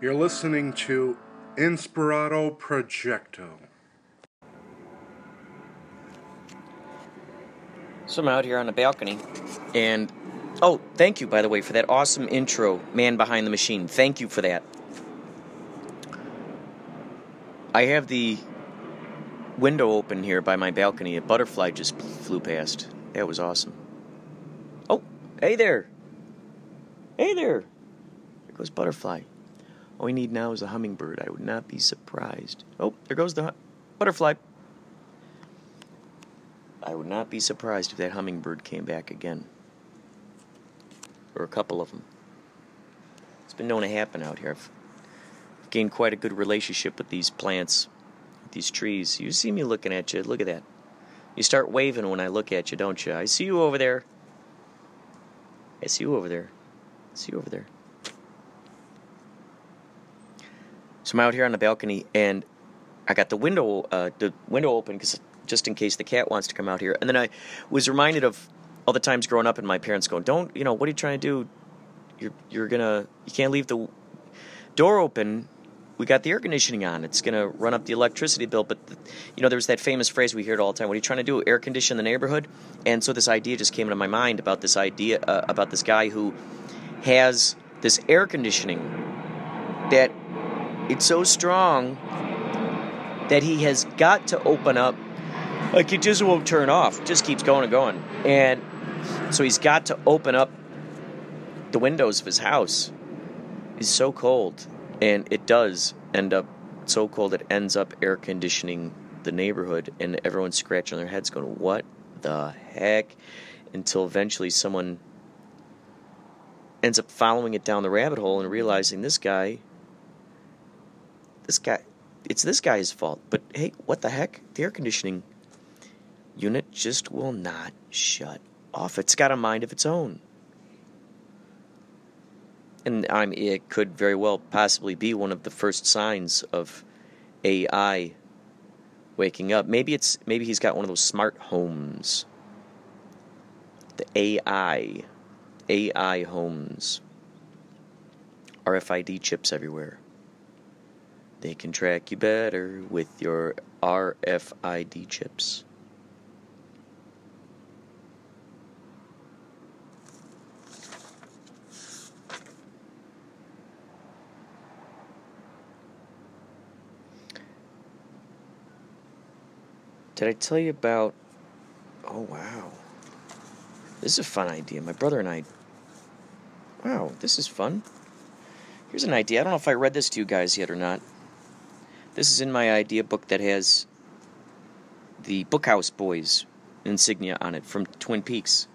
You're listening to Inspirato Projecto. So I'm out here on the balcony, and oh, thank you, by the way, for that awesome intro, Man Behind the Machine. Thank you for that. I have the window open here by my balcony. A butterfly just flew past. That was awesome. Oh, hey there. Hey there. There goes Butterfly. All we need now is a hummingbird. I would not be surprised. Oh, there goes the hu- butterfly. I would not be surprised if that hummingbird came back again. Or a couple of them. It's been known to happen out here. I've gained quite a good relationship with these plants, with these trees. You see me looking at you. Look at that. You start waving when I look at you, don't you? I see you over there. I see you over there. I see you over there. So I'm out here on the balcony, and I got the window uh, the window open because just in case the cat wants to come out here. And then I was reminded of all the times growing up, and my parents going, "Don't you know what are you trying to do? You're you're gonna you can't leave the door open. We got the air conditioning on. It's gonna run up the electricity bill." But the, you know, there was that famous phrase we hear it all the time. What are you trying to do? Air condition the neighborhood? And so this idea just came into my mind about this idea uh, about this guy who has this air conditioning that it's so strong that he has got to open up. Like it just won't turn off. Just keeps going and going. And so he's got to open up the windows of his house. It's so cold and it does end up so cold it ends up air conditioning the neighborhood and everyone's scratching their heads going what the heck? Until eventually someone ends up following it down the rabbit hole and realizing this guy this guy it's this guy's fault but hey what the heck the air conditioning unit just will not shut off it's got a mind of its own and I'm, it could very well possibly be one of the first signs of AI waking up. Maybe it's maybe he's got one of those smart homes. The AI, AI homes, RFID chips everywhere. They can track you better with your RFID chips. Did I tell you about? Oh wow, this is a fun idea. My brother and I. Wow, this is fun. Here's an idea. I don't know if I read this to you guys yet or not. This is in my idea book that has the Bookhouse Boys insignia on it from Twin Peaks.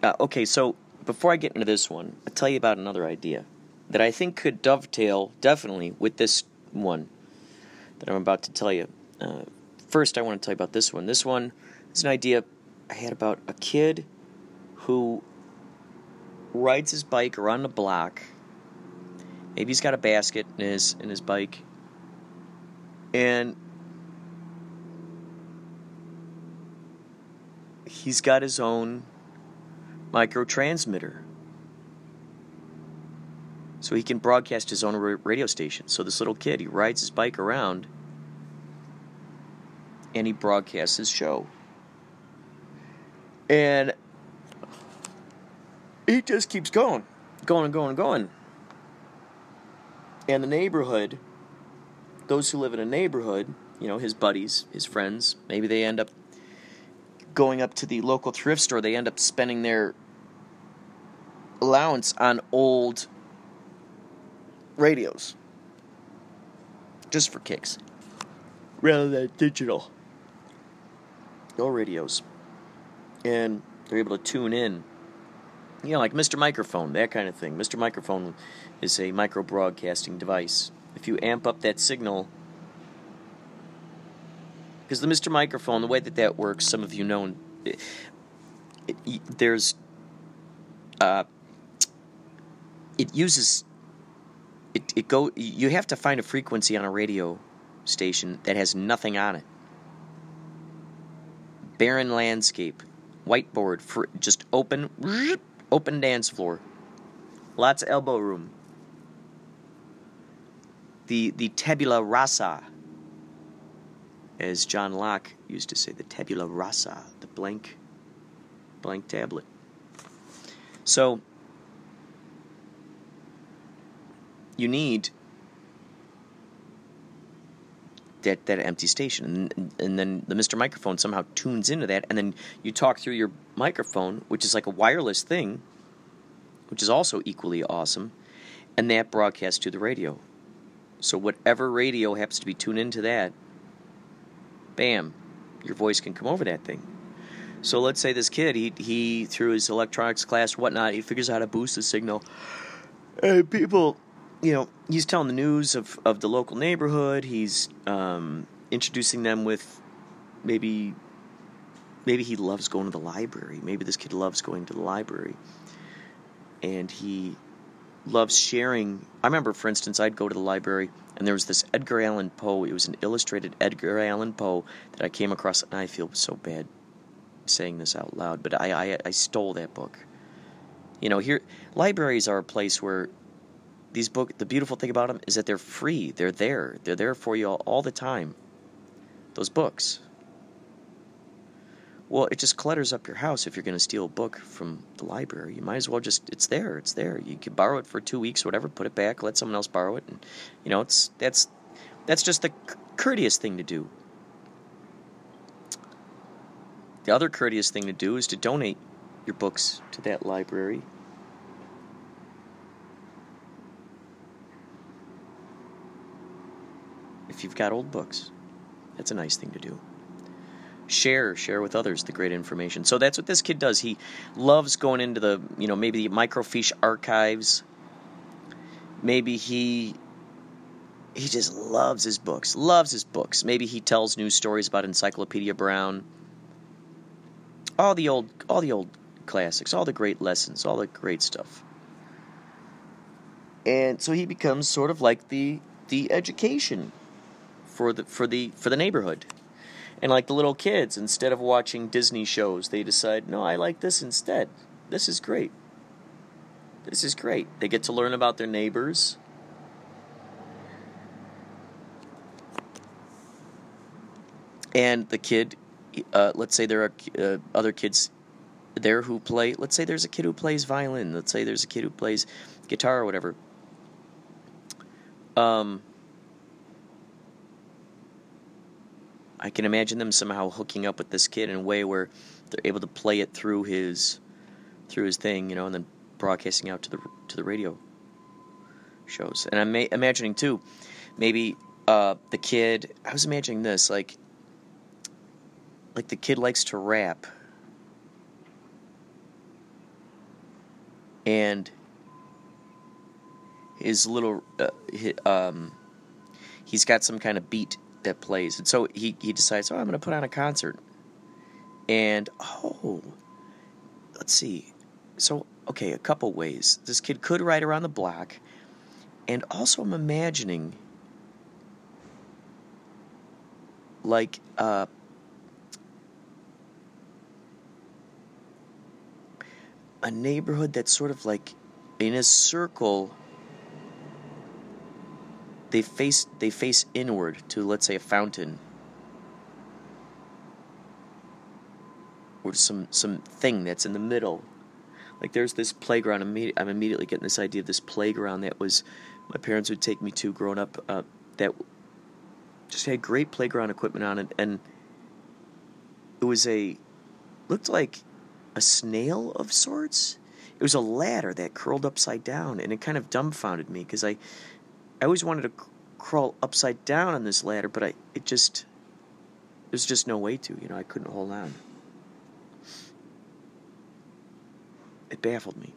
Uh, okay, so before I get into this one, I'll tell you about another idea that I think could dovetail definitely with this one that I'm about to tell you. Uh, first, I want to tell you about this one. This one is an idea I had about a kid who rides his bike around the block. Maybe he's got a basket in his in his bike, and he's got his own micro transmitter so he can broadcast his own radio station. So this little kid, he rides his bike around and he broadcasts his show. And he just keeps going, going and going and going. And the neighborhood, those who live in a neighborhood, you know, his buddies, his friends, maybe they end up going up to the local thrift store, they end up spending their allowance on old radios. Just for kicks. Rather than digital. No radios. And they're able to tune in. You know, like Mr. Microphone, that kind of thing. Mr. Microphone is a micro broadcasting device. If you amp up that signal, because the Mr. Microphone, the way that that works, some of you know, it, it, there's, uh, it uses, it, it go, you have to find a frequency on a radio station that has nothing on it. Barren landscape, whiteboard, for just open, open dance floor, lots of elbow room. The the tabula rasa, as John Locke used to say, the tabula rasa, the blank, blank tablet. So you need that, that empty station. And, and then the Mr. Microphone somehow tunes into that, and then you talk through your microphone, which is like a wireless thing, which is also equally awesome, and that broadcasts to the radio. So whatever radio happens to be tuned into that, bam, your voice can come over that thing. So let's say this kid, he he through his electronics class, whatnot, he figures out how to boost the signal. And people you know, he's telling the news of, of the local neighborhood. He's um, introducing them with maybe maybe he loves going to the library. Maybe this kid loves going to the library, and he loves sharing. I remember, for instance, I'd go to the library and there was this Edgar Allan Poe. It was an illustrated Edgar Allan Poe that I came across, and I feel so bad saying this out loud, but I I, I stole that book. You know, here libraries are a place where these book the beautiful thing about them is that they're free. They're there. They're there for you all, all the time. Those books. Well it just clutters up your house if you're going to steal a book from the library. You might as well just it's there. It's there. You can borrow it for two weeks or whatever put it back let someone else borrow it and you know it's that's that's just the courteous thing to do. The other courteous thing to do is to donate your books to that library if you've got old books. That's a nice thing to do. Share, share with others the great information. So that's what this kid does. He loves going into the, you know, maybe the microfiche archives. Maybe he he just loves his books, loves his books. Maybe he tells news stories about Encyclopedia Brown. All the old all the old classics, all the great lessons, all the great stuff. And so he becomes sort of like the the education for the for the for the neighborhood. And like the little kids, instead of watching Disney shows, they decide, no, I like this instead. This is great. This is great. They get to learn about their neighbors. And the kid, uh, let's say there are uh, other kids there who play, let's say there's a kid who plays violin, let's say there's a kid who plays guitar or whatever. Um, I can imagine them somehow hooking up with this kid in a way where they're able to play it through his through his thing, you know, and then broadcasting out to the to the radio shows. And I'm ma- imagining too, maybe uh, the kid. I was imagining this, like, like the kid likes to rap, and his little, uh, his, um, he's got some kind of beat that plays. And so he, he decides, oh, I'm going to put on a concert. And, oh, let's see. So, okay, a couple ways. This kid could ride around the block. And also, I'm imagining, like, uh, a neighborhood that's sort of like in a circle they face they face inward to let's say a fountain or some some thing that's in the middle Like there's this playground. I'm immediately getting this idea of this playground that was my parents would take me to growing up. Uh, that just had great playground equipment on it, and it was a looked like a snail of sorts. It was a ladder that curled upside down, and it kind of dumbfounded me because I, I always wanted to crawl upside down on this ladder, but I it just there's just no way to. You know, I couldn't hold on. It baffled me.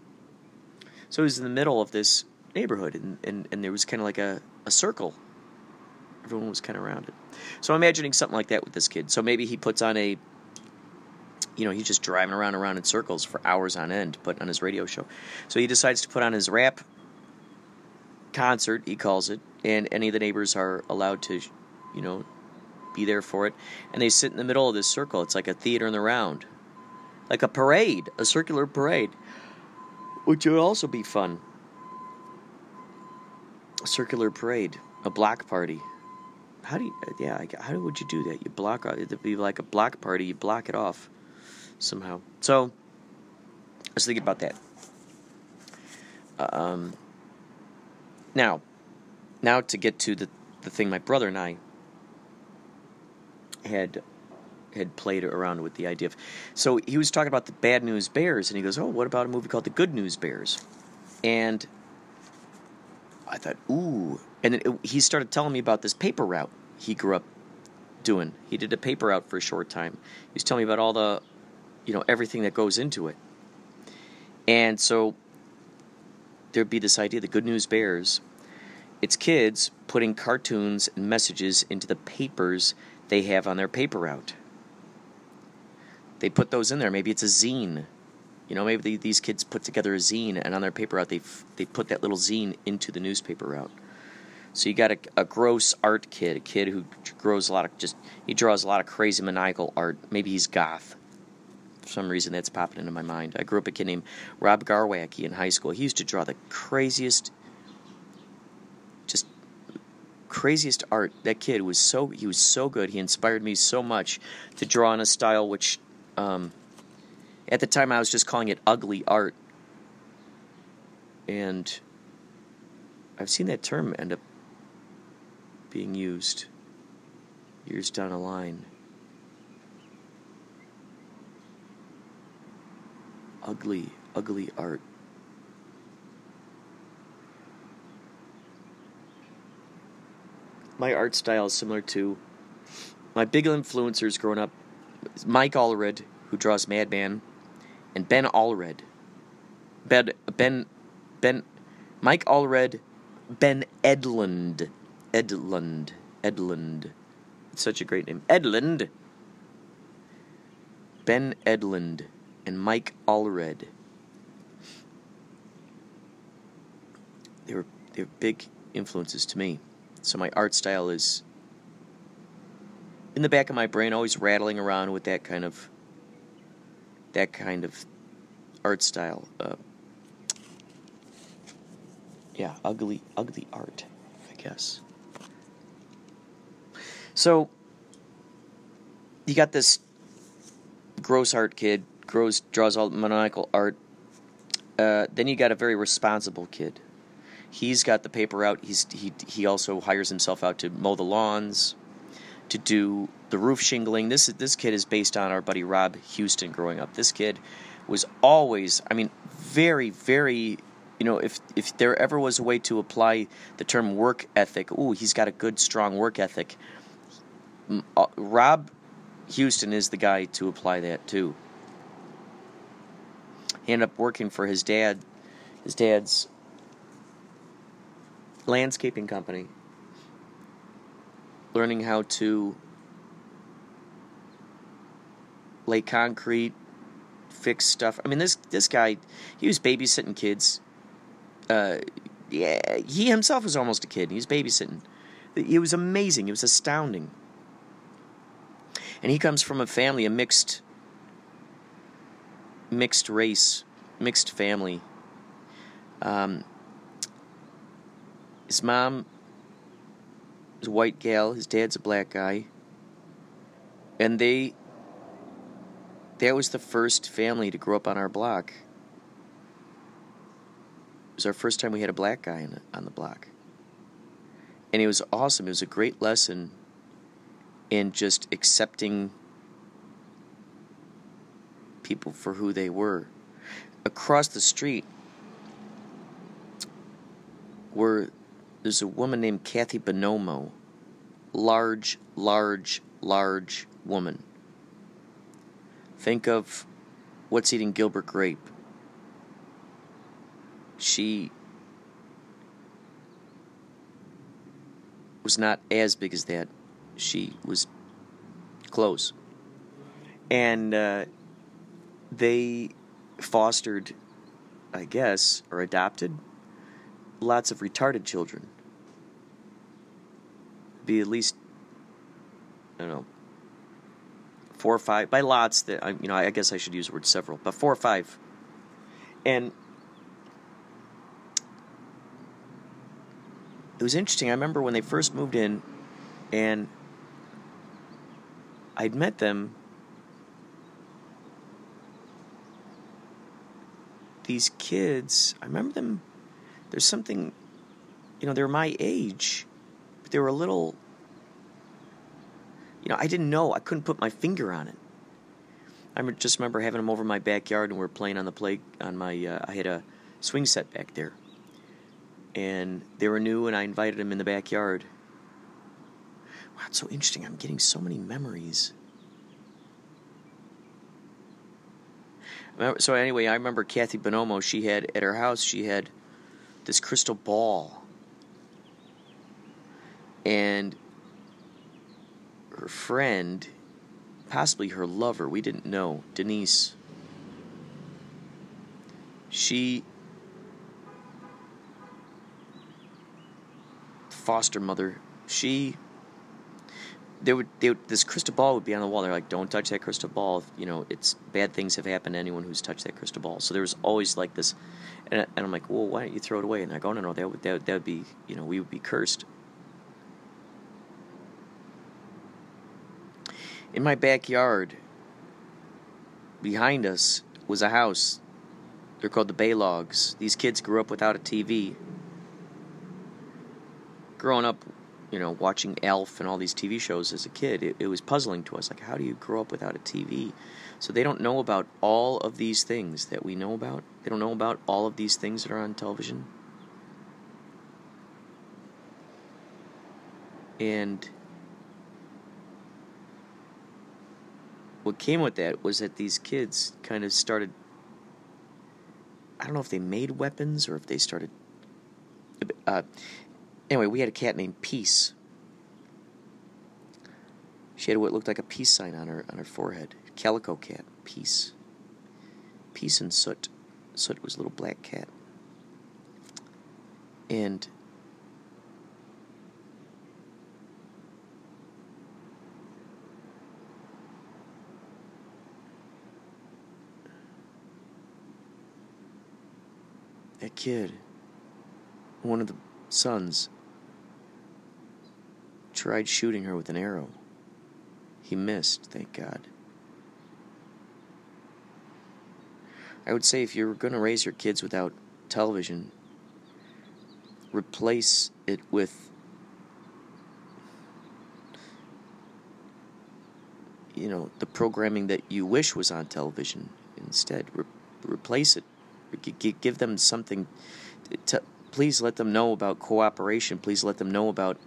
So it was in the middle of this neighborhood, and, and, and there was kind of like a, a circle. Everyone was kind of around it. So I'm imagining something like that with this kid. So maybe he puts on a, you know, he's just driving around around in circles for hours on end, but on his radio show. So he decides to put on his rap concert, he calls it, and any of the neighbors are allowed to, you know, be there for it. And they sit in the middle of this circle. It's like a theater in the round, like a parade, a circular parade, which would also be fun. A circular parade, a block party. How do you, yeah, how would you do that? You block, it'd be like a block party, you block it off somehow. So, I was thinking about that. Um, now, now to get to the, the thing my brother and I had had played around with the idea of. So he was talking about the Bad News Bears, and he goes, "Oh, what about a movie called The Good News Bears?" And I thought, "Ooh!" And then it, he started telling me about this paper route he grew up doing. He did a paper route for a short time. He was telling me about all the, you know, everything that goes into it. And so there'd be this idea, the Good News Bears. It's kids putting cartoons and messages into the papers they have on their paper route. They put those in there. Maybe it's a zine. You know, maybe they, these kids put together a zine, and on their paper route, they they put that little zine into the newspaper route. So you got a, a gross art kid, a kid who grows a lot of just he draws a lot of crazy maniacal art. Maybe he's goth. For some reason, that's popping into my mind. I grew up a kid named Rob Garwacky in high school. He used to draw the craziest, just craziest art. That kid was so he was so good. He inspired me so much to draw in a style which, um, at the time, I was just calling it ugly art. And I've seen that term end up being used years down the line. Ugly, ugly art. My art style is similar to my big influencers growing up. Mike Allred, who draws Madman, and Ben Allred. Ben Ben Ben Mike Allred, Ben Edlund. Edlund. Edlund. It's such a great name. Edlund. Ben Edlund and Mike Allred. They were they were big influences to me. So my art style is in the back of my brain, always rattling around with that kind of that kind of art style. Uh, yeah, ugly, ugly art, I guess. So you got this gross art kid, grows, draws all maniacal art. Uh, then you got a very responsible kid. He's got the paper out. He's he he also hires himself out to mow the lawns, to do the roof shingling. This this kid is based on our buddy Rob Houston growing up. This kid was always, I mean, very very you know, if if there ever was a way to apply the term work ethic, ooh, he's got a good strong work ethic. Uh, Rob Houston is the guy to apply that to. He ended up working for his dad, his dad's landscaping company, learning how to lay concrete, fix stuff. I mean, this this guy, he was babysitting kids. Uh, yeah, he himself was almost a kid. He was babysitting. It was amazing. It was astounding. And he comes from a family, a mixed, mixed race, mixed family. Um, his mom is a white gal. His dad's a black guy. And they that was the first family to grow up on our block. It was our first time we had a black guy in, on the block. And it was awesome. It was a great lesson in just accepting people for who they were. Across the street, where there's a woman named Kathy Bonomo, large, large, large woman. Think of what's eating Gilbert Grape. She was not as big as that. She was close. And uh, they fostered, I guess, or adopted lots of retarded children. Be at least, I don't know, four or five by lots. That I, you know, I guess I should use the word several, but four or five, and it was interesting. I remember when they first moved in, and I'd met them. These kids, I remember them. There's something, you know, they're my age, but they were a little. You know, I didn't know. I couldn't put my finger on it. I just remember having them over my backyard and we were playing on the play on my. Uh, I had a swing set back there, and they were new, and I invited them in the backyard. Wow, it's so interesting. I'm getting so many memories. So anyway, I remember Kathy Bonomo. She had at her house. She had this crystal ball, and her friend, possibly her lover, we didn't know, Denise. She foster mother, she they would, they would, this crystal ball would be on the wall. They're like, "Don't touch that crystal ball." You know, it's bad things have happened to anyone who's touched that crystal ball. So there was always like this, and, and I'm like, "Well, why don't you throw it away?" And they're like, "Oh no, no, that would that, would, that would be, you know, we would be cursed." In my backyard, behind us was a house. They're called the Baylogs. These kids grew up without a TV. Growing up you know, watching Elf and all these TV shows as a kid, it, it was puzzling to us. Like, how do you grow up without a TV? So they don't know about all of these things that we know about. They don't know about all of these things that are on television. And what came with that was that these kids kind of started. I don't know if they made weapons or if they started. Uh, Anyway, we had a cat named Peace. She had what looked like a peace sign on her on her forehead. Calico cat, Peace. Peace and Soot. Soot was a little black cat. And that kid, one of the sons, tried shooting her with an arrow. He missed, thank God. I would say if you're going to raise your kids without television, replace it with you know the programming that you wish was on television instead Re- replace it G- give them something to, please let them know about cooperation please let them know about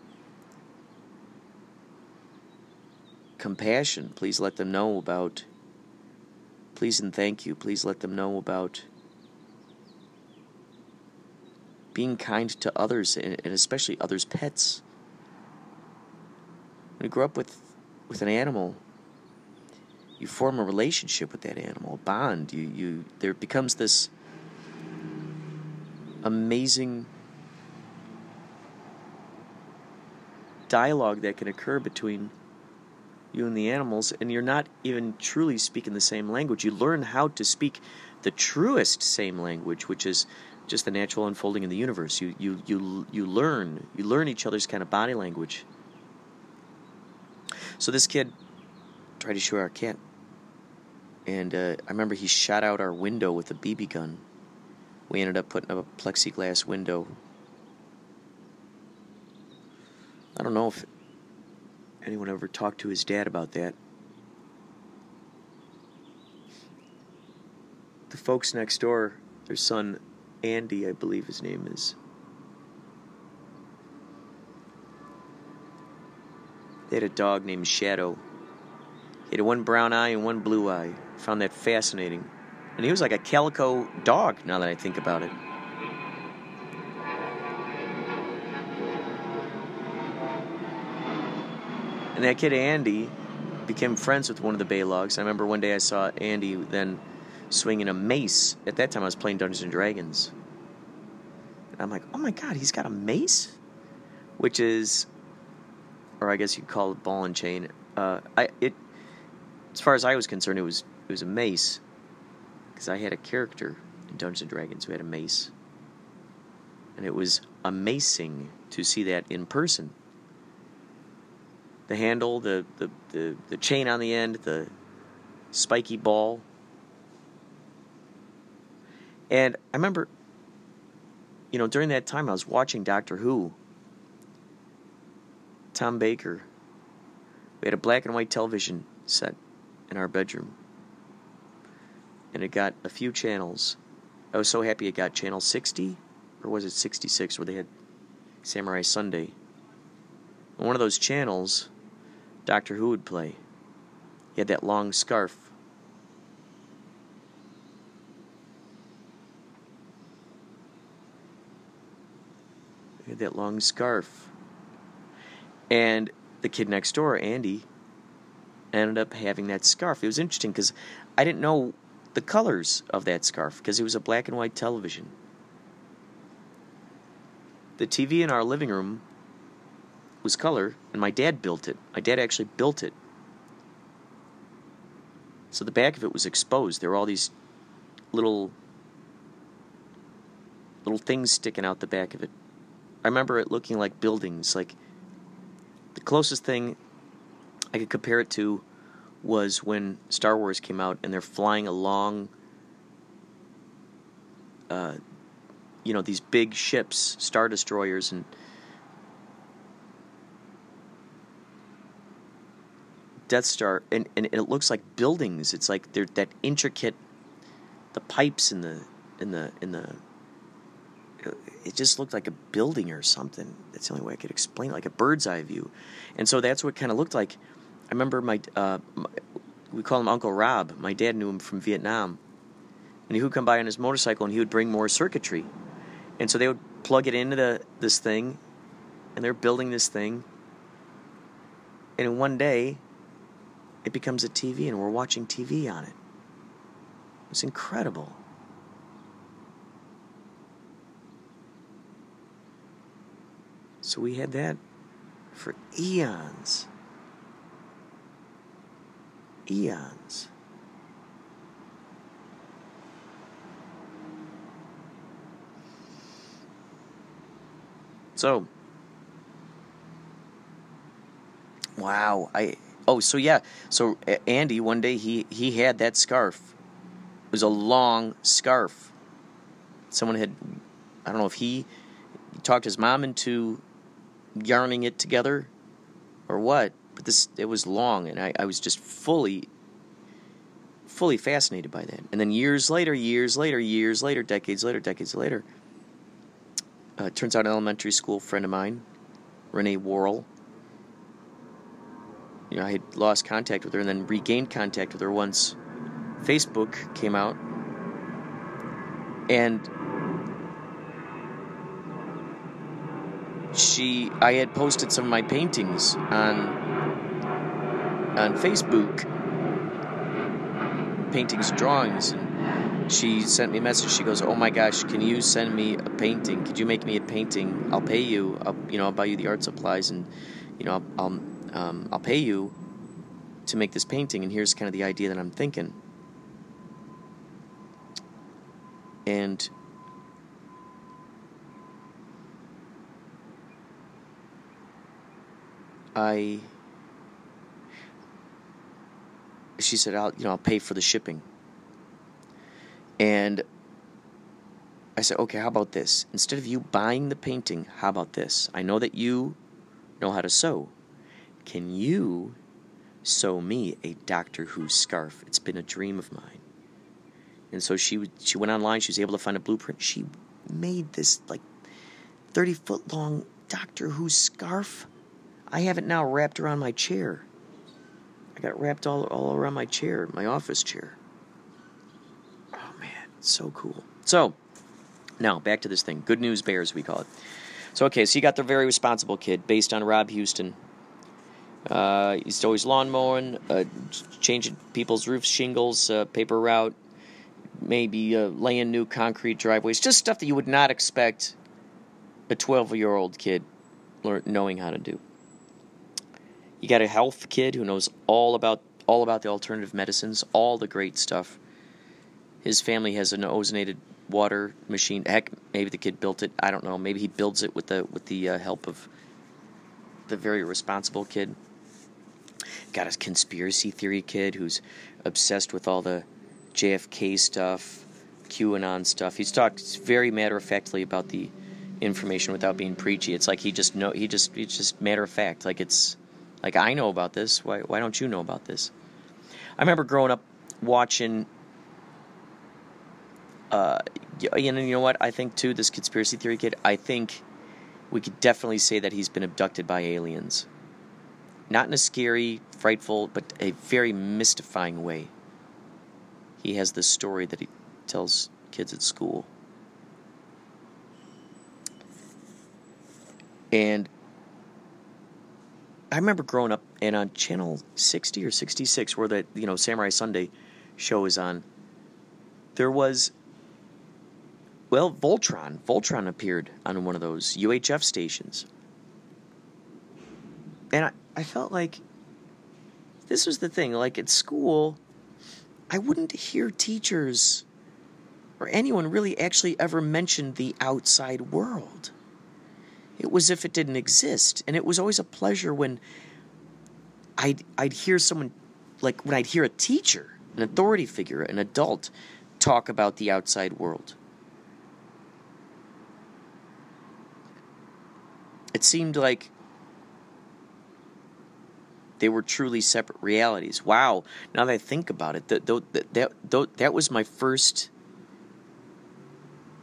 compassion. Please let them know about. Please and thank you. Please let them know about being kind to others and especially others' pets. When you grow up with, with an animal, you form a relationship with that animal, a bond. You, you, there becomes this amazing dialogue that can occur between you and the animals, and you're not even truly speaking the same language. You learn how to speak the truest same language, which is just the natural unfolding in the universe. You you you you learn you learn each other's kind of body language. So this kid tried to shoot our cat, and uh, I remember he shot out our window with a BB gun. we ended up putting up a plexiglass window. I don't know if anyone ever talked to his dad about that. The folks next door, their son Andy, I believe his name is. They had a dog named Shadow. He had one brown eye and one blue eye. Found that fascinating. And he was like a calico dog, now that I think about it. And that kid Andy became friends with one of the Baylogs. I remember one day I saw Andy then swinging a mace. At that time, I was playing Dungeons and Dragons. And I'm like, oh my god, he's got a mace? Which is, or I guess you'd call it ball and chain. Uh, I it, as far as I was concerned, it was it was a mace because I had a character in Dungeons and Dragons who had a mace, and it was amazing to see that in person. The handle, the the the, the chain on the end, the spiky ball. And I remember, you know, during that time I was watching Doctor Who. Tom Baker. We had a black and white television set in our bedroom. And it got a few channels. I was so happy it got channel 60, or was it 66, where they had Samurai Sunday. On one of those channels, Doctor Who would play. He had that long scarf. He had that long scarf. And the kid next door, Andy, ended up having that scarf. It was interesting because I didn't know the colors of that scarf because it was a black and white television. The TV in our living room was color, and my dad built it. My dad actually built it. So the back of it was exposed. There were all these little little things sticking out the back of it. I remember it looking like buildings. Like the closest thing I could compare it to was when Star Wars came out and they're flying along, uh, you know, these big ships, star destroyers, and Death Star, and, and it looks like buildings. It's like they're that intricate, the pipes in the in the in the. It just looked like a building or something. That's the only way I could explain it, like a bird's eye view, and so that's what kind of looked like. I remember my, uh, my, we call him Uncle Rob. My dad knew him from Vietnam, and he would come by on his motorcycle and he would bring more circuitry, and so they would plug it into the this thing, and they're building this thing. And in one day, it becomes a TV and we're watching TV on it. It's incredible. So we had that for eons. Eons. So, wow, I Oh, so yeah. So Andy, one day he he had that scarf. It was a long scarf. Someone had, I don't know if he, talked his mom into yarning it together, or what. But this it was long, and I, I was just fully, fully fascinated by that. And then years later, years later, years later, decades later, decades later. Uh, turns out an elementary school friend of mine, Renee Worrell, you know, I had lost contact with her and then regained contact with her once Facebook came out. And she I had posted some of my paintings on on Facebook paintings drawings and she sent me a message. She goes oh my gosh can you send me a painting? Could you make me a painting? I'll pay you. I'll, you know I'll buy you the art supplies and you know I'll, I'll um, I'll pay you to make this painting, and here's kind of the idea that I'm thinking. And I, she said, "I'll, you know, I'll pay for the shipping." And I said, okay, how about this? Instead of you buying the painting, how about this? I know that you know how to sew. Can you sew me a Doctor Who scarf? It's been a dream of mine. And so she she went online. She was able to find a blueprint. She made this like thirty foot long Doctor Who scarf. I have it now wrapped around my chair. I got wrapped all all around my chair, my office chair. Oh man, so cool. So now back to this thing. Good news bears, we call it. So okay, so you got the very responsible kid, based on Rob Houston. Uh, he's always lawn mowing, uh, changing people's roof shingles, uh, paper route, maybe uh, laying new concrete driveways, just stuff that you would not expect a 12 year old kid learn, knowing how to do. You got a health kid who knows all about all about the alternative medicines, all the great stuff. His family has an ozonated water machine. Heck, maybe the kid built it. I don't know. Maybe he builds it with the with the uh, help of the very responsible kid. Got a conspiracy theory kid who's obsessed with all the JFK stuff, QAnon stuff. He's talked very matter of factly about the information without being preachy. It's like he just know he just it's just matter of fact. Like it's like I know about this. Why why don't you know about this? I remember growing up watching. Uh, you know, you know what? I think too. This conspiracy theory kid. I think we could definitely say that he's been abducted by aliens. Not in a scary, frightful, but a very mystifying way. He has this story that he tells kids at school. And I remember growing up and on channel 60 or 66 where the you know Samurai Sunday show is on there was well Voltron Voltron appeared on one of those UHF stations. And I, I felt like this was the thing like at school I wouldn't hear teachers or anyone really actually ever mention the outside world. It was if it didn't exist. And it was always a pleasure when I'd, I'd hear someone, like when I'd hear a teacher, an authority figure, an adult, talk about the outside world. It seemed like they were truly separate realities. Wow! Now that I think about it, that that that, that, was my first.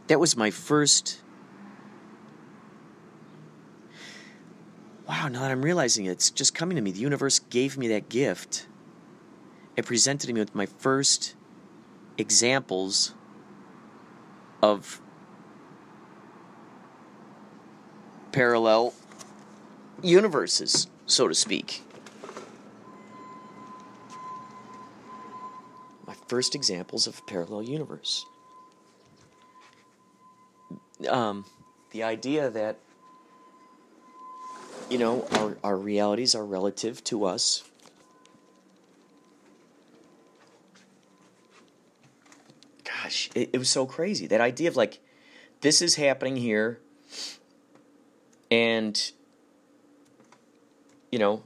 That was my first. Wow! Now that I'm realizing it, it's just coming to me. The universe gave me that gift. It presented me with my first examples of parallel universes, so to speak. First examples of a parallel universe. Um, the idea that you know our, our realities are relative to us. Gosh it, it was so crazy. That idea of like this is happening here and you know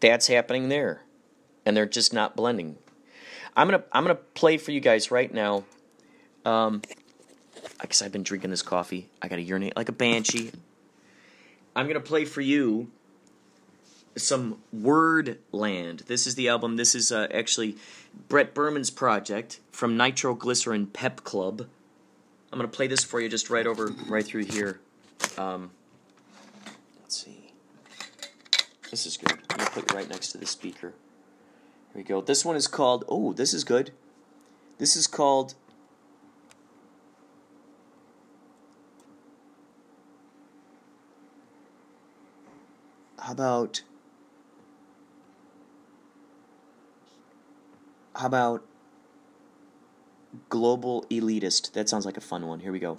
that's happening there and they're just not blending I'm gonna I'm gonna play for you guys right now. Um, I guess I've been drinking this coffee. I gotta urinate like a banshee. I'm gonna play for you some Wordland. This is the album. This is uh, actually Brett Berman's project from Nitroglycerin Pep Club. I'm gonna play this for you just right over, right through here. Um, let's see. This is good. I'm gonna put it right next to the speaker. Here we go. This one is called, oh, this is good. This is called How about How about Global Elitist? That sounds like a fun one. Here we go.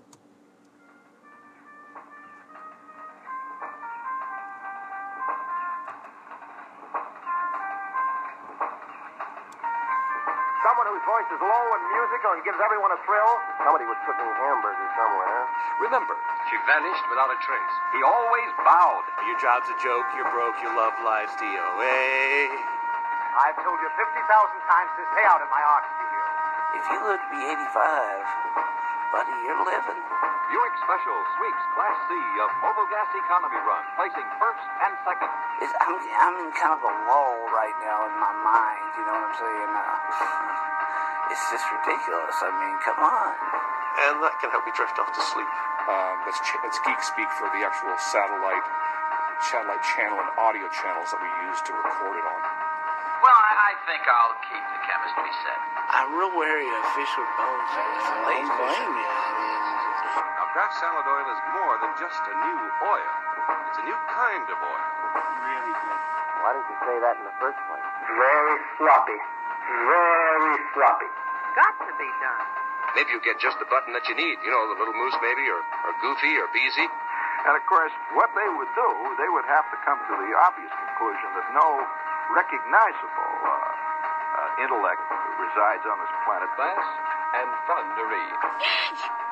Trace. He always bowed. Your job's a joke, you're broke, your love life's DOA. I've told you 50,000 times to stay out of my art studio. If you look to be 85, buddy. You're living. Buick Special sweeps Class C of Mobil Gas Economy Run, placing first and second. It's, I'm, I'm in kind of a lull right now in my mind. You know what I'm saying? Uh, it's just ridiculous. I mean, come on. And that can help you drift off to sleep. Um, that's, ch- that's geek speak for the actual satellite, satellite channel and audio channels that we use to record it on. Well, I, I think I'll keep the chemistry set. I'm real wary of fish with bones. I don't blame you. I mean, Now, Kraft salad oil is more than just a new oil. It's a new kind of oil. really good. Why did you say that in the first place? Very sloppy. Very sloppy. Got to be done. Maybe you get just the button that you need. You know, the little moose maybe, or, or Goofy, or Beezy. And of course, what they would do, they would have to come to the obvious conclusion that no recognizable uh, uh, intellect resides on this planet. Bass and thundery.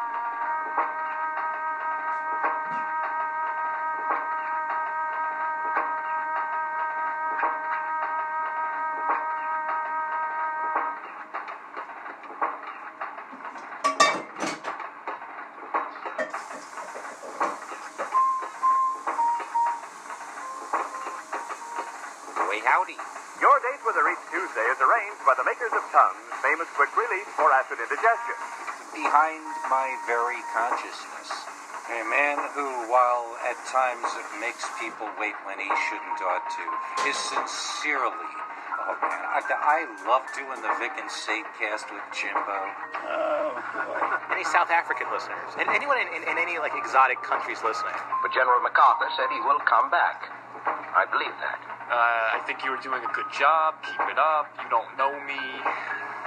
He shouldn't ought to, is sincerely. Oh man, I, I love doing the Vic and Sade cast with Jimbo. Oh, boy. Any South African listeners? And anyone in, in, in any like exotic countries listening? But General MacArthur said he will come back. I believe that. Uh, I think you were doing a good job. Keep it up. You don't know me.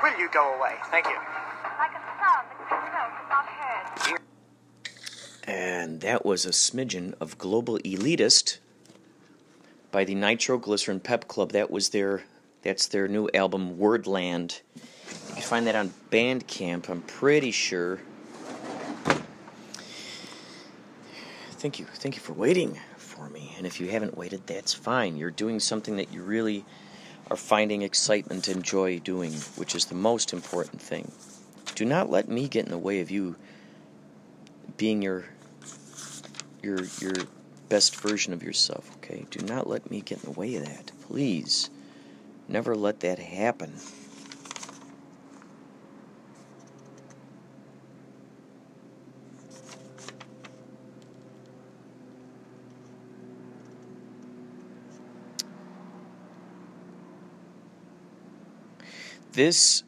Will you go away? Thank you. Like a sound that you know is not heard. And that was a smidgen of Global Elitist by the Nitroglycerin Pep Club. That was their that's their new album Wordland. You can find that on Bandcamp, I'm pretty sure. Thank you. Thank you for waiting for me. And if you haven't waited, that's fine. You're doing something that you really are finding excitement and joy doing, which is the most important thing. Do not let me get in the way of you being your your your best version of yourself, okay? Do not let me get in the way of that. Please. Never let that happen. This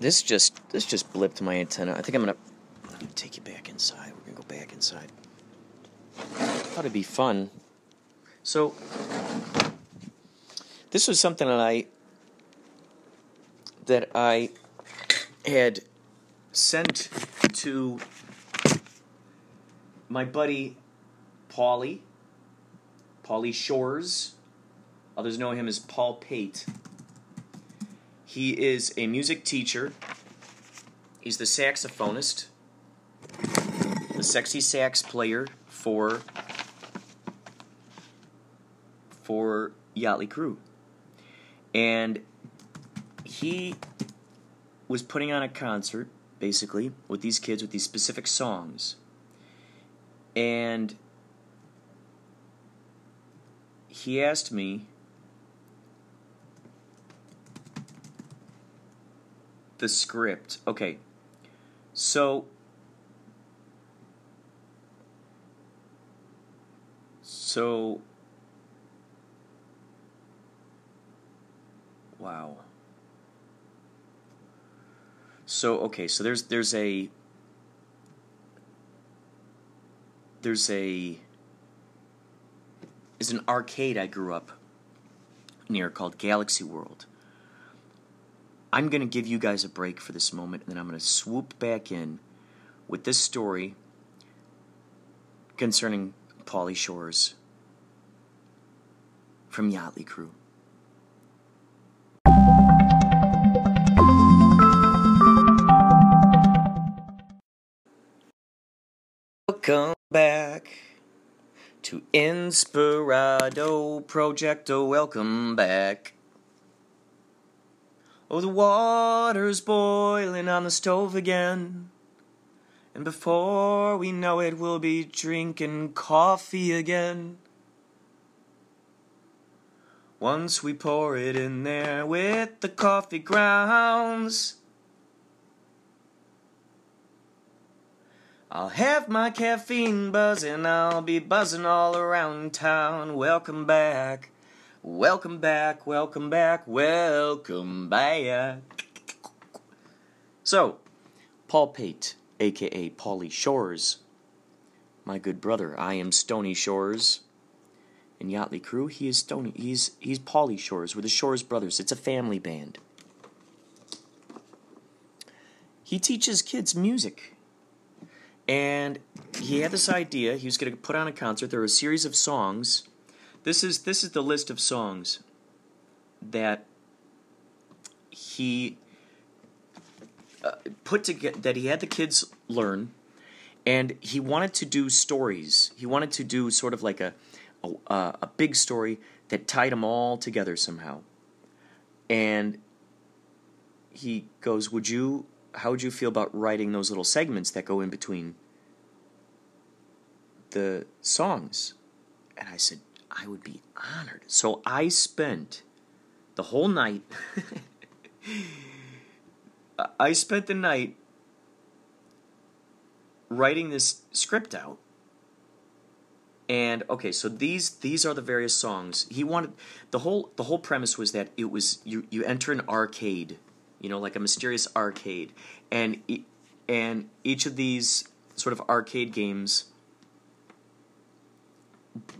This just this just blipped my antenna. I think I'm gonna, I'm gonna take you back inside. We're gonna go back inside. Thought it'd be fun. So this was something that I that I had sent to my buddy Paulie, Paulie Shores. Others know him as Paul Pate. He is a music teacher. He's the saxophonist, the sexy sax player for for Yachtly Crew. And he was putting on a concert basically with these kids with these specific songs. And he asked me the script. Okay. So so wow. So okay, so there's there's a there's a is an arcade I grew up near called Galaxy World. I'm going to give you guys a break for this moment, and then I'm going to swoop back in with this story concerning Pauly Shores from Yachtly Crew. Welcome back to Inspirado Projecto. Welcome back. Oh, the water's boiling on the stove again. And before we know it, we'll be drinking coffee again. Once we pour it in there with the coffee grounds. I'll have my caffeine buzzing, I'll be buzzing all around town. Welcome back, welcome back, welcome back, welcome back. So, Paul Pate, aka Paulie Shores, my good brother. I am Stony Shores. In Yachtly Crew, he is Stony. He's he's Paulie Shores. We're the Shores brothers. It's a family band. He teaches kids music. And he had this idea. He was going to put on a concert. There were a series of songs. This is this is the list of songs that he uh, put together that he had the kids learn, and he wanted to do stories. He wanted to do sort of like a a, a big story that tied them all together somehow. And he goes, "Would you how would you feel about writing those little segments that go in between the songs? And I said, I would be honored. So I spent the whole night. I spent the night writing this script out. And okay, so these these are the various songs. He wanted the whole the whole premise was that it was you you enter an arcade you know, like a mysterious arcade, and and each of these sort of arcade games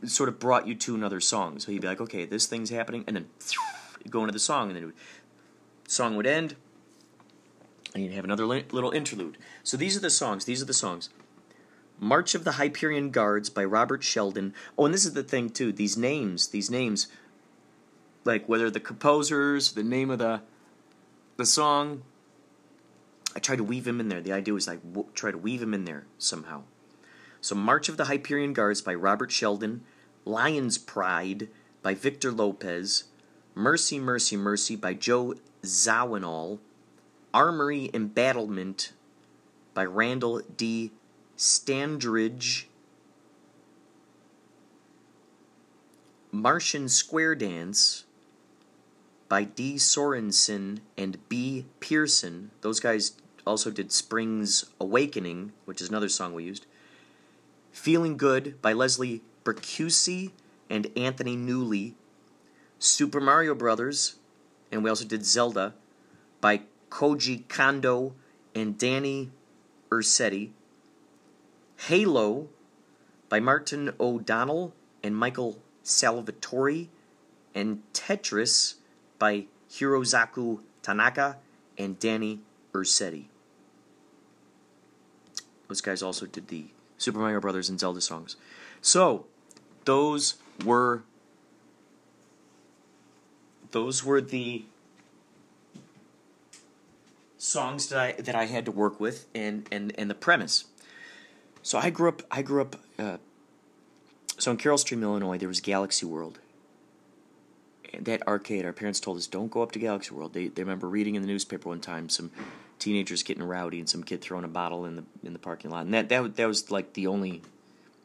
sort of brought you to another song. So you'd be like, okay, this thing's happening, and then go into the song, and then would, song would end, and you'd have another li- little interlude. So these are the songs. These are the songs. March of the Hyperion Guards by Robert Sheldon. Oh, and this is the thing too. These names, these names, like whether the composers, the name of the the song. I tried to weave him in there. The idea was like w- try to weave him in there somehow. So March of the Hyperion Guards by Robert Sheldon, Lion's Pride by Victor Lopez, Mercy, Mercy, Mercy by Joe Zawinul, Armory Embattlement by Randall D. Standridge, Martian Square Dance by D. Sorensen and B. Pearson. Those guys also did Spring's Awakening, which is another song we used. Feeling Good by Leslie Bricusse and Anthony Newley. Super Mario Brothers, and we also did Zelda by Koji Kondo and Danny Ursetti. Halo by Martin O'Donnell and Michael Salvatore. And Tetris by Hirozaku Tanaka and Danny Ursetti. Those guys also did the Super Mario Brothers and Zelda songs. So, those were those were the songs that I that I had to work with and and and the premise. So I grew up I grew up uh, so in Carol Stream, Illinois, there was Galaxy World. And that arcade, our parents told us don't go up to Galaxy World. They they remember reading in the newspaper one time some teenagers getting rowdy and some kid throwing a bottle in the in the parking lot. And that that that was like the only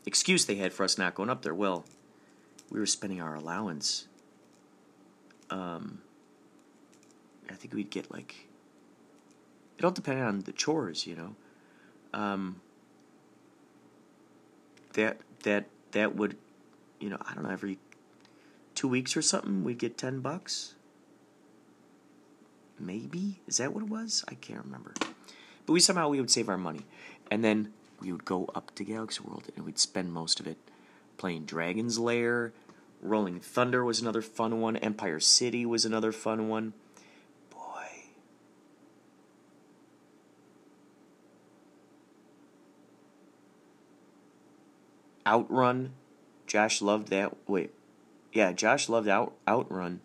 excuse they had for us not going up there. Well, we were spending our allowance. Um, I think we'd get like. It all depended on the chores, you know. Um, that that that would, you know, I don't know, every two weeks or something, we'd get ten bucks. Maybe is that what it was? I can't remember. But we somehow we would save our money, and then we would go up to Galaxy World and we'd spend most of it playing Dragon's Lair. Rolling Thunder was another fun one. Empire City was another fun one. Boy. Outrun. Josh loved that. Wait. Yeah, Josh loved Out Outrun.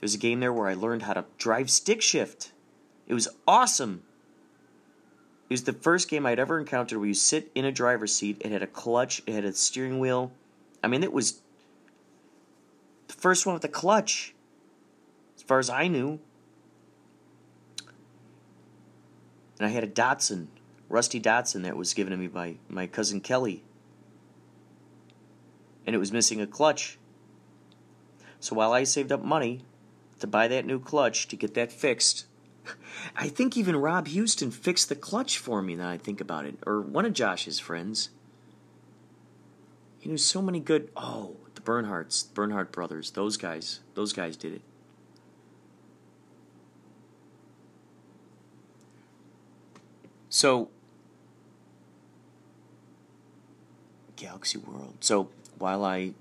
There's a game there where I learned how to drive stick shift. It was awesome. It was the first game I'd ever encountered where you sit in a driver's seat. It had a clutch, it had a steering wheel. I mean, it was the first one with a clutch. as far as I knew. And I had a Datsun, rusty Datsun, that was given to me by my cousin Kelly. And it was missing a clutch. So while I saved up money to buy that new clutch to get that fixed, I think even Rob Houston fixed the clutch for me now I think about it, or one of Josh's friends. He knew so many good. Oh, the Bernhardts, Bernhardt brothers, those guys, those guys did it. So, Galaxy World. So while I,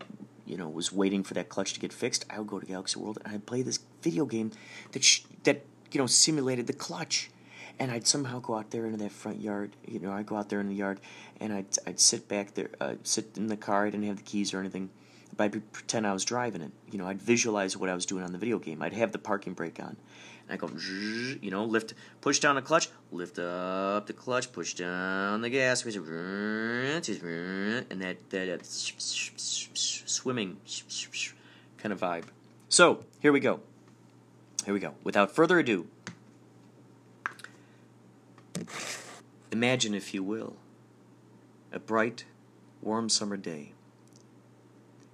you know, was waiting for that clutch to get fixed, I would go to Galaxy World and I'd play this video game that sh- that you know simulated the clutch, and I'd somehow go out there into that front yard. You know, I'd go out there in the yard and I'd I'd sit back there, uh, sit in the car. I didn't have the keys or anything, but I'd pretend I was driving it. You know, I'd visualize what I was doing on the video game. I'd have the parking brake on. I go, you know, lift, push down the clutch, lift up the clutch, push down the gas, and that that, that swimming kind of vibe. So here we go. Here we go. Without further ado, imagine, if you will, a bright, warm summer day.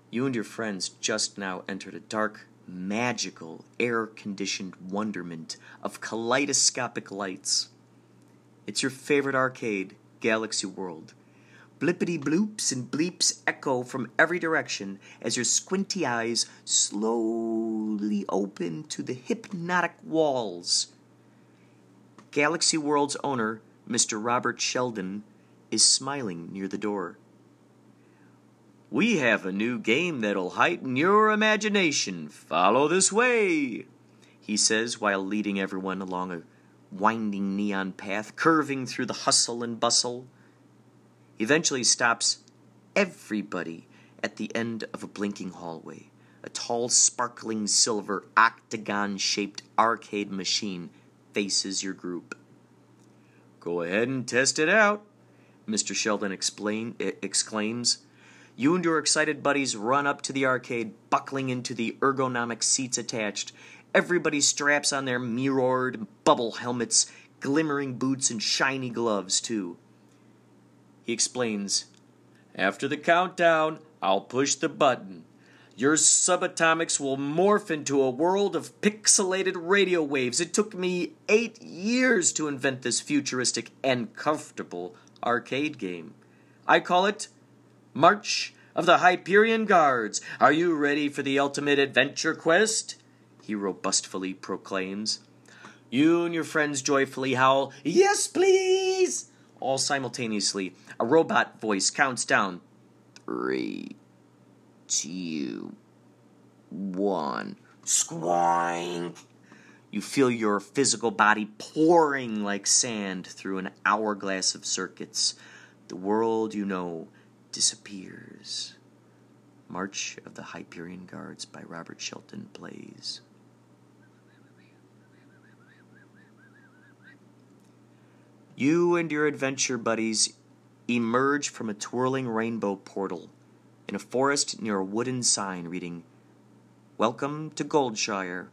You and your friends just now entered a dark, magical, air conditioned wonderment of kaleidoscopic lights. It's your favorite arcade, Galaxy World. Blippity bloops and bleeps echo from every direction as your squinty eyes slowly open to the hypnotic walls. Galaxy World's owner, Mr. Robert Sheldon, is smiling near the door. We have a new game that'll heighten your imagination. Follow this way, he says while leading everyone along a winding neon path curving through the hustle and bustle. Eventually stops everybody at the end of a blinking hallway. A tall, sparkling silver octagon shaped arcade machine faces your group. Go ahead and test it out, Mr. Sheldon explain, exclaims you and your excited buddies run up to the arcade, buckling into the ergonomic seats attached. Everybody straps on their mirrored bubble helmets, glimmering boots, and shiny gloves, too. He explains After the countdown, I'll push the button. Your subatomics will morph into a world of pixelated radio waves. It took me eight years to invent this futuristic and comfortable arcade game. I call it March of the Hyperion Guards, are you ready for the ultimate adventure quest? He robustly proclaims. You and your friends joyfully howl, Yes, please! All simultaneously, a robot voice counts down three, two, one. Squoink! You feel your physical body pouring like sand through an hourglass of circuits. The world you know disappears. March of the Hyperion Guards by Robert Sheldon plays. You and your adventure buddies emerge from a twirling rainbow portal in a forest near a wooden sign reading, Welcome to Goldshire.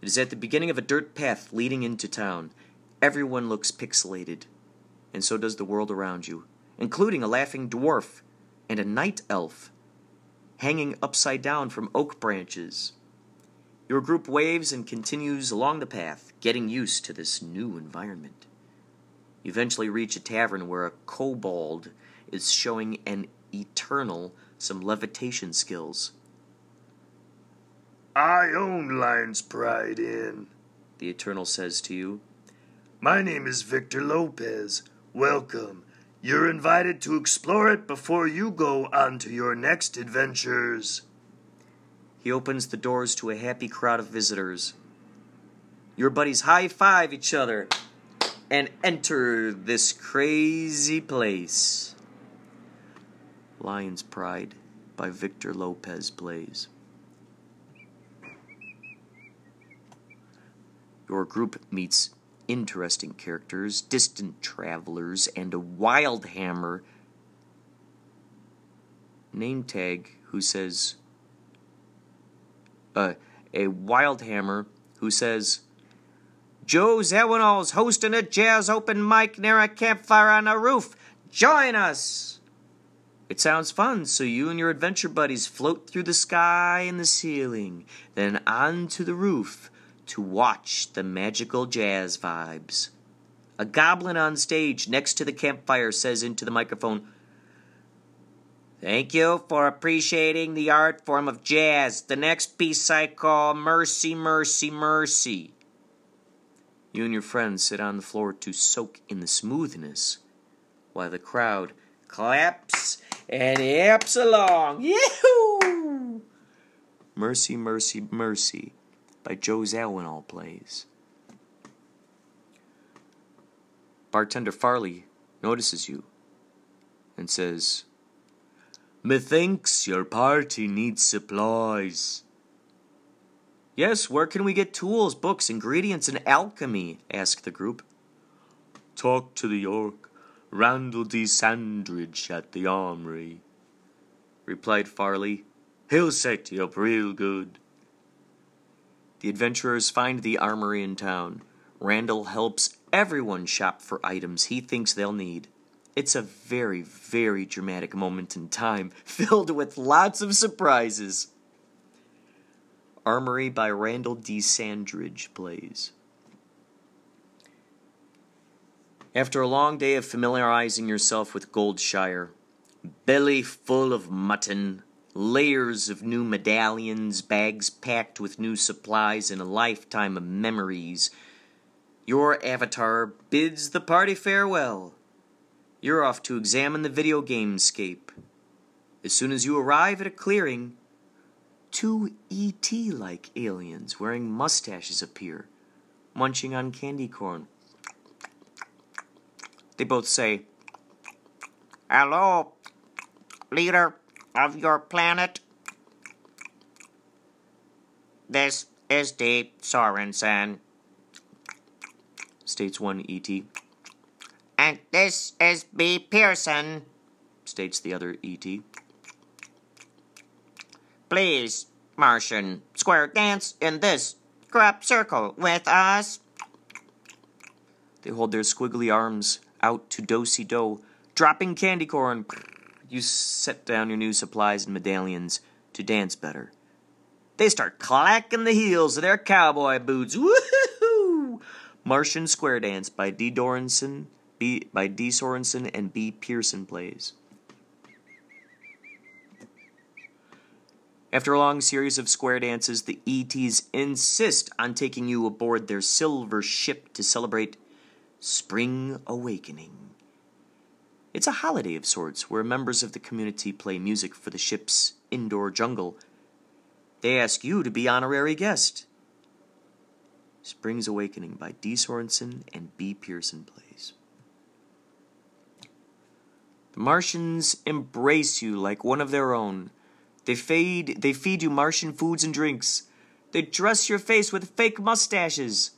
It is at the beginning of a dirt path leading into town. Everyone looks pixelated, and so does the world around you including a laughing dwarf and a night elf hanging upside down from oak branches. Your group waves and continues along the path, getting used to this new environment. You eventually reach a tavern where a kobold is showing an eternal some levitation skills. I own Lion's Pride Inn, the Eternal says to you. My name is Victor Lopez. Welcome. You're invited to explore it before you go on to your next adventures. He opens the doors to a happy crowd of visitors. Your buddies high five each other and enter this crazy place. Lion's Pride by Victor Lopez plays. Your group meets interesting characters, distant travelers, and a wild hammer name tag who says, uh, a Wildhammer, who says, Joe Zawinul's hosting a jazz open mic near a campfire on a roof. Join us! It sounds fun, so you and your adventure buddies float through the sky and the ceiling, then onto the roof to watch the magical jazz vibes. A goblin on stage next to the campfire says into the microphone, Thank you for appreciating the art form of jazz. The next piece I call Mercy, Mercy, Mercy. You and your friends sit on the floor to soak in the smoothness, while the crowd claps and yaps along. Yahoo! Mercy, Mercy, Mercy by Joe Zawinul plays. Bartender Farley notices you and says, Methinks your party needs supplies. Yes, where can we get tools, books, ingredients, and alchemy? asked the group. Talk to the York, Randall D. Standridge at the armory, replied Farley. He'll set you up real good. The adventurers find the armory in town. Randall helps everyone shop for items he thinks they'll need. It's a very, very dramatic moment in time, filled with lots of surprises. Armory by Randall D. Standridge plays. After a long day of familiarizing yourself with Goldshire, belly full of mutton, layers of new medallions, bags packed with new supplies, and a lifetime of memories, your avatar bids the party farewell. You're off to examine the video gamescape. As soon as you arrive at a clearing, two ET like aliens wearing mustaches appear, munching on candy corn. They both say, Hello, leader of your planet. This is D. Sorensen, states one ET. And this is B. Pearson, states the other ET. Please, Martian, square dance in this crop circle with us. They hold their squiggly arms out to do si do, dropping candy corn. You set down your new supplies and medallions to dance better. They start clacking the heels of their cowboy boots. Woohoo! Martian Square Dance by D. Doranson, B. by D. Sorensen and B. Pearson plays. After a long series of square dances, the ETs insist on taking you aboard their silver ship to celebrate Spring Awakening. It's a holiday of sorts where members of the community play music for the ship's indoor jungle. They ask you to be honorary guest. Spring's Awakening by D. Sorensen and B. Pearson plays. The Martians embrace you like one of their own. They feed, they feed you Martian foods and drinks. They dress your face with fake mustaches.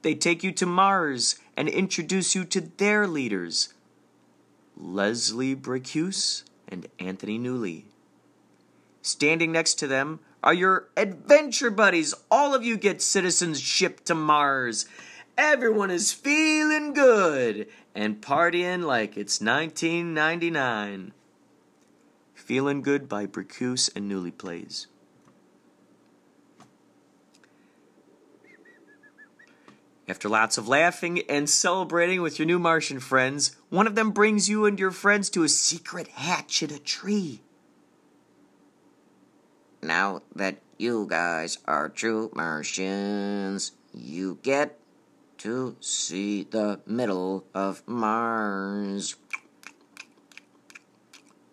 They take you to Mars and introduce you to their leaders, Leslie Bricusse and Anthony Newley. Standing next to them are your adventure buddies. All of you get citizenship to Mars. Everyone is feeling good and partying like it's 1999. Feeling Good by Bricusse and Newley plays. After lots of laughing and celebrating with your new Martian friends, one of them brings you and your friends to a secret hatch in a tree. Now that you guys are true Martians, you get to see the middle of Mars.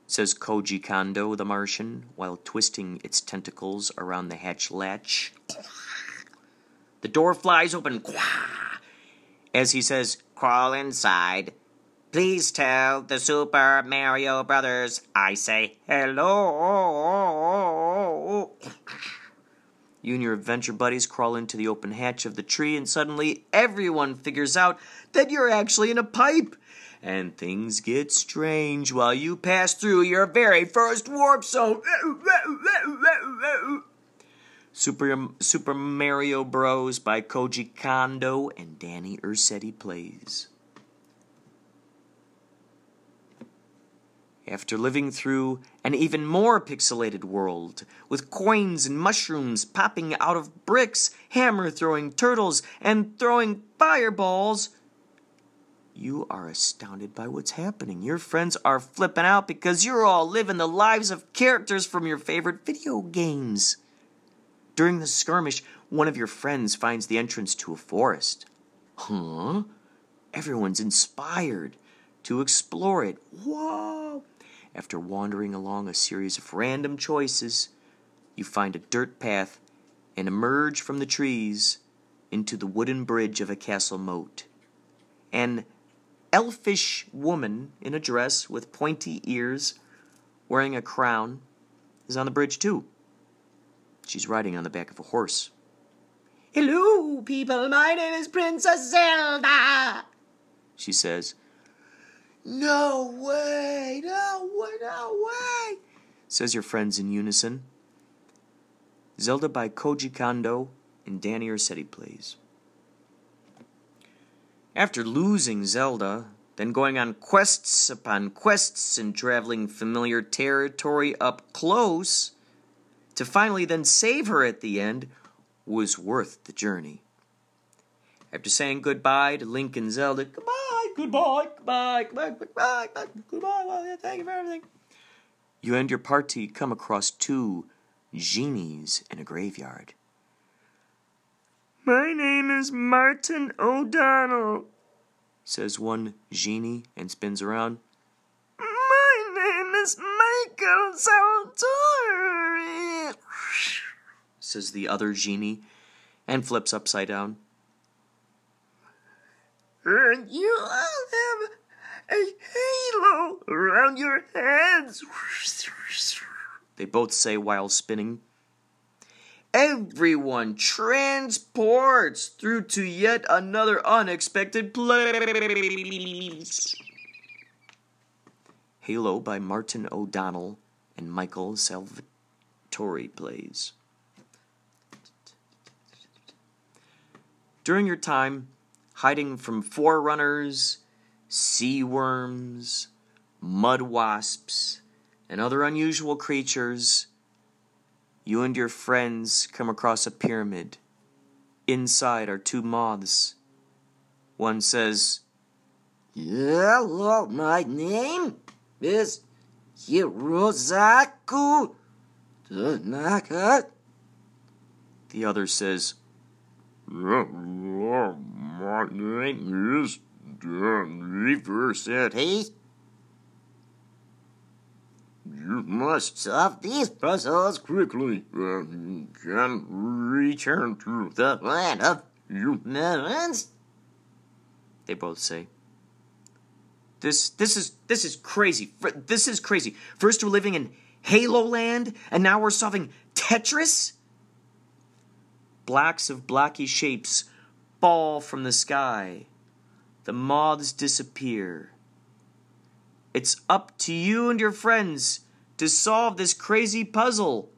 Says Koji Kondo the Martian while twisting its tentacles around the hatch latch. The door flies open as he says, Crawl inside. Please tell the Super Mario Brothers I say hello. You and your adventure buddies crawl into the open hatch of the tree, and suddenly everyone figures out that you're actually in a pipe. And things get strange while you pass through your very first warp zone. Super, Super Mario Bros. by Koji Kondo and Danny Ursetti plays. After living through an even more pixelated world, with coins and mushrooms popping out of bricks, hammer throwing turtles, and throwing fireballs, you are astounded by what's happening. Your friends are flipping out because you're all living the lives of characters from your favorite video games. During the skirmish, one of your friends finds the entrance to a forest. Huh? Everyone's inspired to explore it. Whoa! After wandering along a series of random choices, you find a dirt path and emerge from the trees into the wooden bridge of a castle moat. An elfish woman in a dress with pointy ears, wearing a crown, is on the bridge too. She's riding on the back of a horse. Hello, people. My name is Princess Zelda. She says, No way, no way, no way, says your friends in unison. Zelda by Koji Kondo and Danny Ursetti plays. After losing Zelda, then going on quests upon quests and traveling familiar territory up close, to finally then save her at the end was worth the journey. After saying goodbye to Link and Zelda, goodbye, goodbye, goodbye, goodbye, goodbye, goodbye, goodbye, thank you for everything. You and your party come across two genies in a graveyard. My name is Martin O'Donnell, says one genie and spins around. My name is Michael Salvatore, says the other genie and flips upside down. And you all have a halo around your heads. They both say while spinning. Everyone transports through to yet another unexpected place. Halo by Martin O'Donnell and Michael Salvatore plays. During your time hiding from forerunners, sea worms, mud wasps, and other unusual creatures, you and your friends come across a pyramid. Inside are two moths. One says, Hello, my name is Hirozaku Tanaka. The other says, My name is Hey, You must solve these puzzles quickly and can return to the land of melons. They both say. This this is this is crazy. This is crazy. First we're living in Halo Land, and now we're solving Tetris. Blacks of blacky shapes fall from the sky. The moths disappear. It's up to you and your friends to solve this crazy puzzle.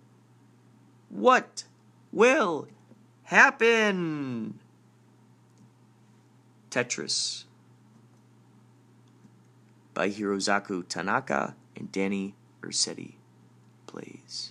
What will happen? Tetris by Hirozaku Tanaka and Danny Ursetti plays.